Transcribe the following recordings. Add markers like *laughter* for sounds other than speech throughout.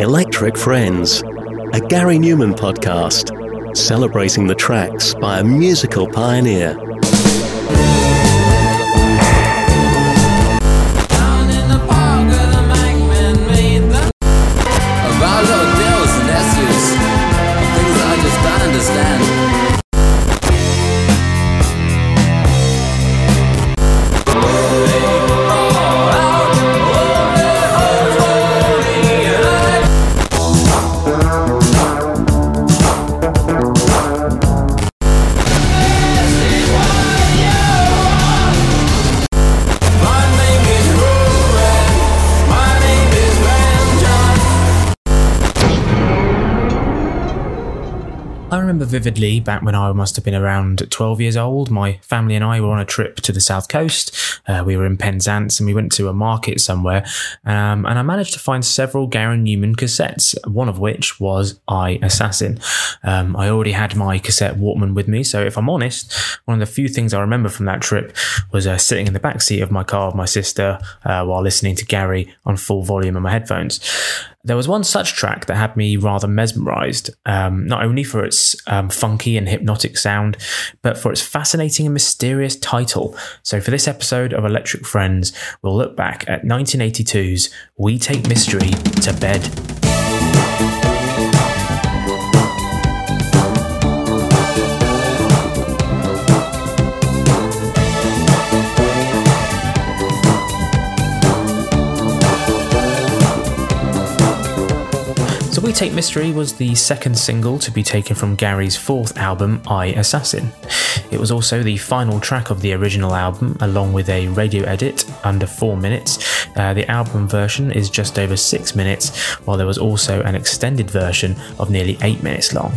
Electric Friends, a Gary Numan podcast celebrating the tracks by a musical pioneer. Remember vividly back when I must have been around 12 years old. My family and I were on a trip to the south coast. Uh, we were in Penzance and we went to a market somewhere. Um, and I managed to find several Gary Numan cassettes, one of which was I Assassin. Um, I already had my cassette Walkman with me. So if I'm honest, one of the few things I remember from that trip was uh, sitting in the back seat of my car with my sister uh, while listening to Gary on full volume on my headphones. There was one such track that had me rather mesmerized, um, not only for its um, funky and hypnotic sound, but for its fascinating and mysterious title. So, for this episode of Electric Friends, we'll look back at 1982's We Take Mystery to Bed. Take Mystery was the second single to be taken from Gary's fourth album, I Assassin. It was also the final track of the original album, along with a radio edit under four minutes. Uh, the album version is just over six minutes, while there was also an extended version of nearly eight minutes long.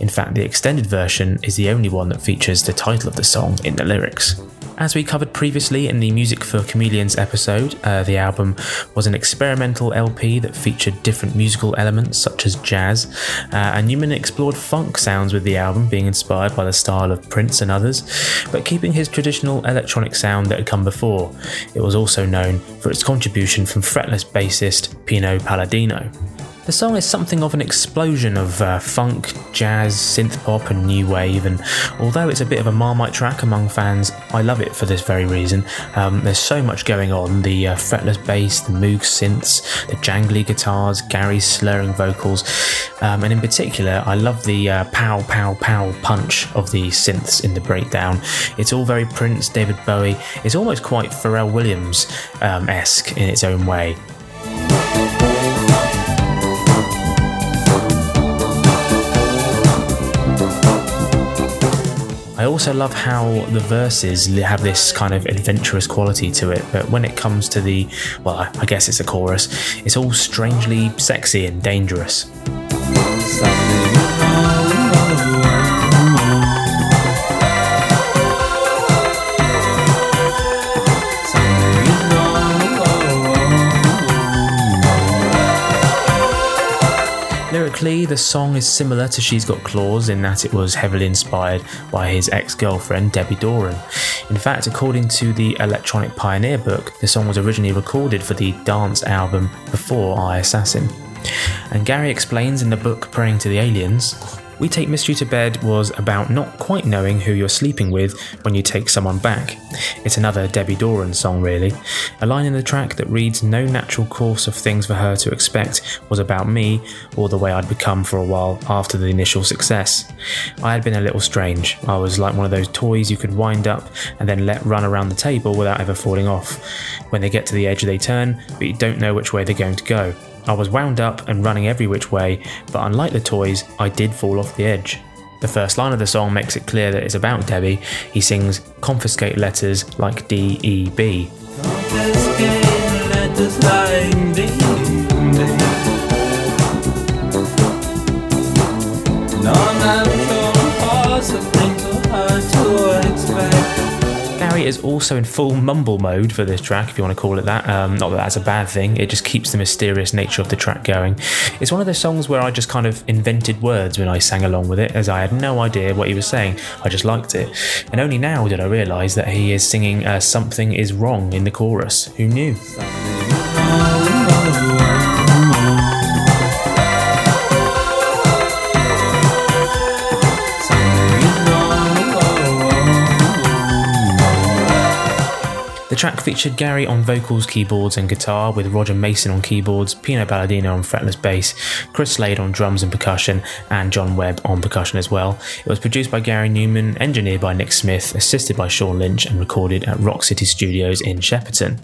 In fact, the extended version is the only one that features the title of the song in the lyrics. As we covered previously in the Music for Chameleons episode, uh, the album was an experimental LP that featured different musical elements such as jazz, uh, and Numan explored funk sounds with the album, being inspired by the style of Prince and others, but keeping his traditional electronic sound that had come before. It was also known for its contribution from fretless bassist Pino Palladino. The song is something of an explosion of uh, funk, jazz, synth pop, and new wave, and although it's a bit of a marmite track among fans, I love it for this very reason. Um, there's so much going on the uh, fretless bass, the Moog synths, the jangly guitars, Gary's slurring vocals, um, and in particular, I love the uh, pow pow pow punch of the synths in the breakdown. It's all very Prince, David Bowie, it's almost quite Pharrell Williams um, esque in its own way. I also love how the verses have this kind of adventurous quality to it, but when it comes to the, well, I guess it's a chorus, it's all strangely sexy and dangerous. Lyrically, the song is similar to She's Got Claws in that it was heavily inspired by his ex girlfriend, Debbie Doran. In fact, according to the Electronic Pioneer book, the song was originally recorded for the dance album before I Assassin. And Gary explains in the book Praying to the Aliens we Take Mystery to Bed was about not quite knowing who you're sleeping with when you take someone back. It's another Debbie Doran song, really. A line in the track that reads, No natural course of things for her to expect was about me or the way I'd become for a while after the initial success. I had been a little strange. I was like one of those toys you could wind up and then let run around the table without ever falling off. When they get to the edge, they turn, but you don't know which way they're going to go. I was wound up and running every which way, but unlike the toys, I did fall off the edge. The first line of the song makes it clear that it's about Debbie. He sings, Confiscate letters like D E B. Letters D-E-B. is also in full mumble mode for this track, if you want to call it that. Um, not that that's a bad thing, it just keeps the mysterious nature of the track going. It's one of those songs where I just kind of invented words when I sang along with it, as I had no idea what he was saying. I just liked it. And only now did I realise that he is singing uh, Something is Wrong in the chorus. Who knew? Track featured Gary on vocals, keyboards, and guitar, with Roger Mason on keyboards, Pino Palladino on fretless bass, Chris Slade on drums and percussion, and John Webb on percussion as well. It was produced by Gary Numan, engineered by Nick Smith, assisted by Sean Lynch, and recorded at Rock City Studios in Shepperton.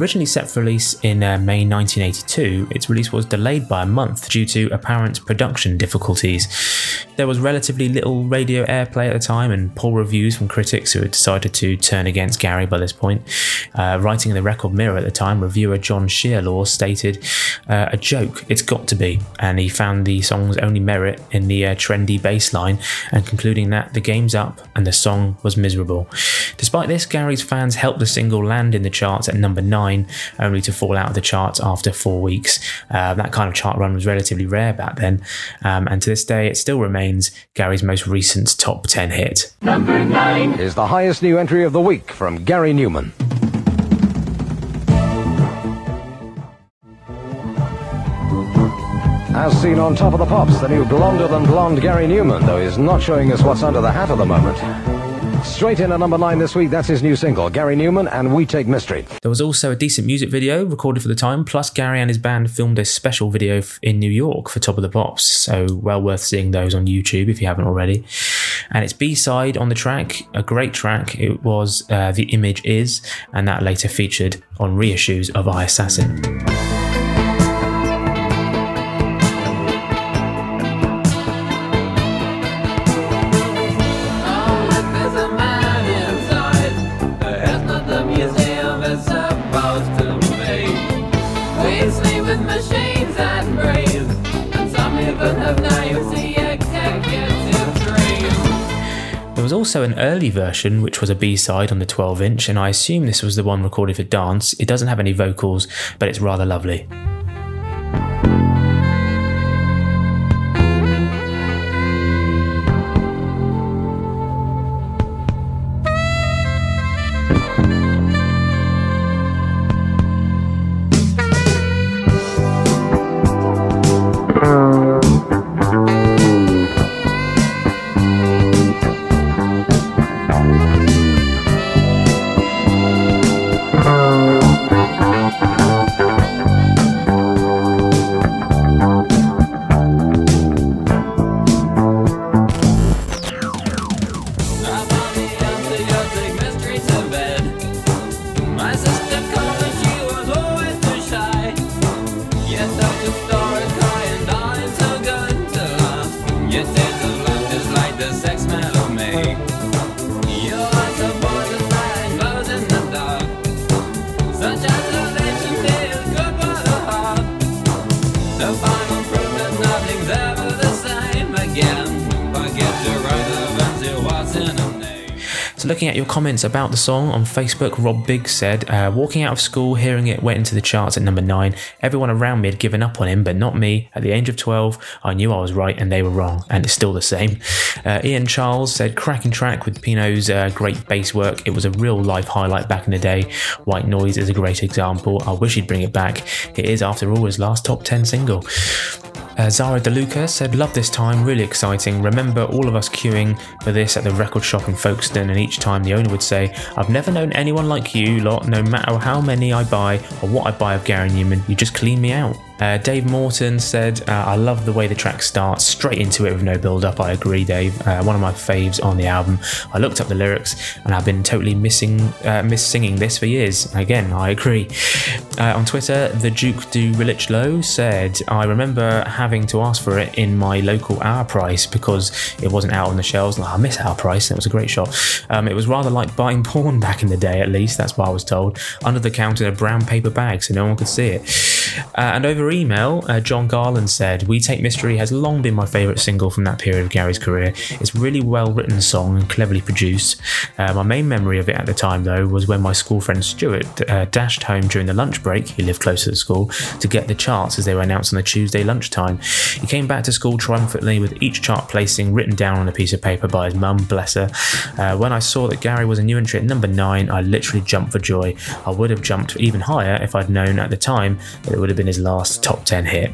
Originally set for release in uh, May 1982, its release was delayed by a month due to apparent production difficulties. There was relatively little radio airplay at the time and poor reviews from critics who had decided to turn against Gary by this point. Uh, writing in the Record Mirror at the time, reviewer John Shearlaw stated, uh, A joke, it's got to be, and he found the song's only merit in the uh, trendy bass line and concluding that the game's up and the song was miserable. Despite this, Gary's fans helped the single land in the charts at number 9 only to fall out of the charts after four weeks. Uh, that kind of chart run was relatively rare back then, um, and to this day, it still remains Gary's most recent top 10 hit. Number nine is the highest new entry of the week from Gary Numan. As seen on Top of the Pops, the new blonder than blonde Gary Numan, though he's not showing us what's under the hat at the moment. Straight in at number nine this week, that's his new single, Gary Numan and We Take Mystery. There was also a decent music video recorded for the time, plus Gary and his band filmed a special video in New York for Top of the Pops, so well worth seeing those on YouTube if you haven't already. And its B side on the track, a great track, it was uh, The Image Is, and that later featured on reissues of I Assassin. Was also an early version, which was a B side on the 12 inch, and I assume this was the one recorded for dance. It doesn't have any vocals, but it's rather lovely. Looking at your comments about the song on Facebook, Rob Biggs said, uh, Walking out of school, hearing it went into the charts at number nine. Everyone around me had given up on him, but not me. At the age of 12, I knew I was right and they were wrong, and it's still the same. Uh, Ian Charles said, Cracking track with Pino's uh, great bass work. It was a real life highlight back in the day. White Noise is a great example. I wish he'd bring it back. It is, after all, his last top 10 single. Uh, Zara DeLuca said, Love this time, really exciting. Remember all of us queuing for this at the record shop in Folkestone, and each time the owner would say, I've never known anyone like you lot, no matter how many I buy or what I buy of Gary Numan, you just clean me out. Uh, Dave Morton said, uh, I love the way the track starts, straight into it with no build up. I agree, Dave. Uh, one of my faves on the album. I looked up the lyrics and I've been totally missing, uh, miss singing this for years. Again, I agree. Uh, on Twitter, the Duke du Relich Low said, I remember having to ask for it in my local Our Price because it wasn't out on the shelves. I miss Our Price, it was a great shop. Um, it was rather like buying *laughs* porn back in the day, at least, that's what I was told. Under the counter a brown paper bag so no one could see it. Uh, and over email, uh, John Garland said, We Take Mystery has long been my favourite single from that period of Gary's career. It's a really well written song and cleverly produced. Uh, my main memory of it at the time, though, was when my school friend Stuart uh, dashed home during the lunch break, he lived close to the school, to get the charts as they were announced on the Tuesday lunchtime. He came back to school triumphantly with each chart placing written down on a piece of paper by his mum, bless her. Uh, when I saw that Gary was a new entry at number nine, I literally jumped for joy. I would have jumped even higher if I'd known at the time that it would have been his last top 10 hit.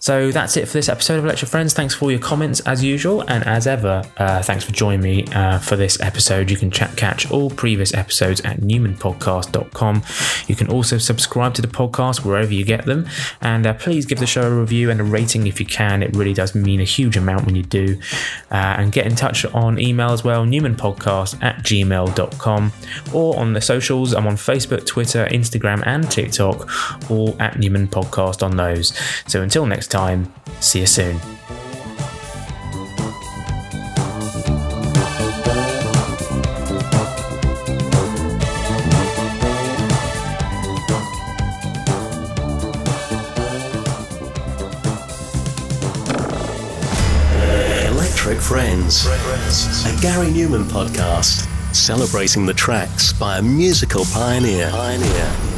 So that's it for this episode of Electric Friends. Thanks for all your comments as usual, and as ever, uh, thanks for joining me uh, for this episode. You can ch- catch all previous episodes at numanpodcast.com. You can also subscribe to the podcast wherever you get them, and uh, please give the show a review and a rating if you can. It really does mean a huge amount when you do. Uh, and get in touch on email as well, numanpodcast at gmail.com, or on the socials. I'm on Facebook, Twitter, Instagram, and TikTok, all at Numan Podcast on those. So until next time. See you soon. Electric Friends, a Gary Numan podcast celebrating the tracks by a musical pioneer. pioneer.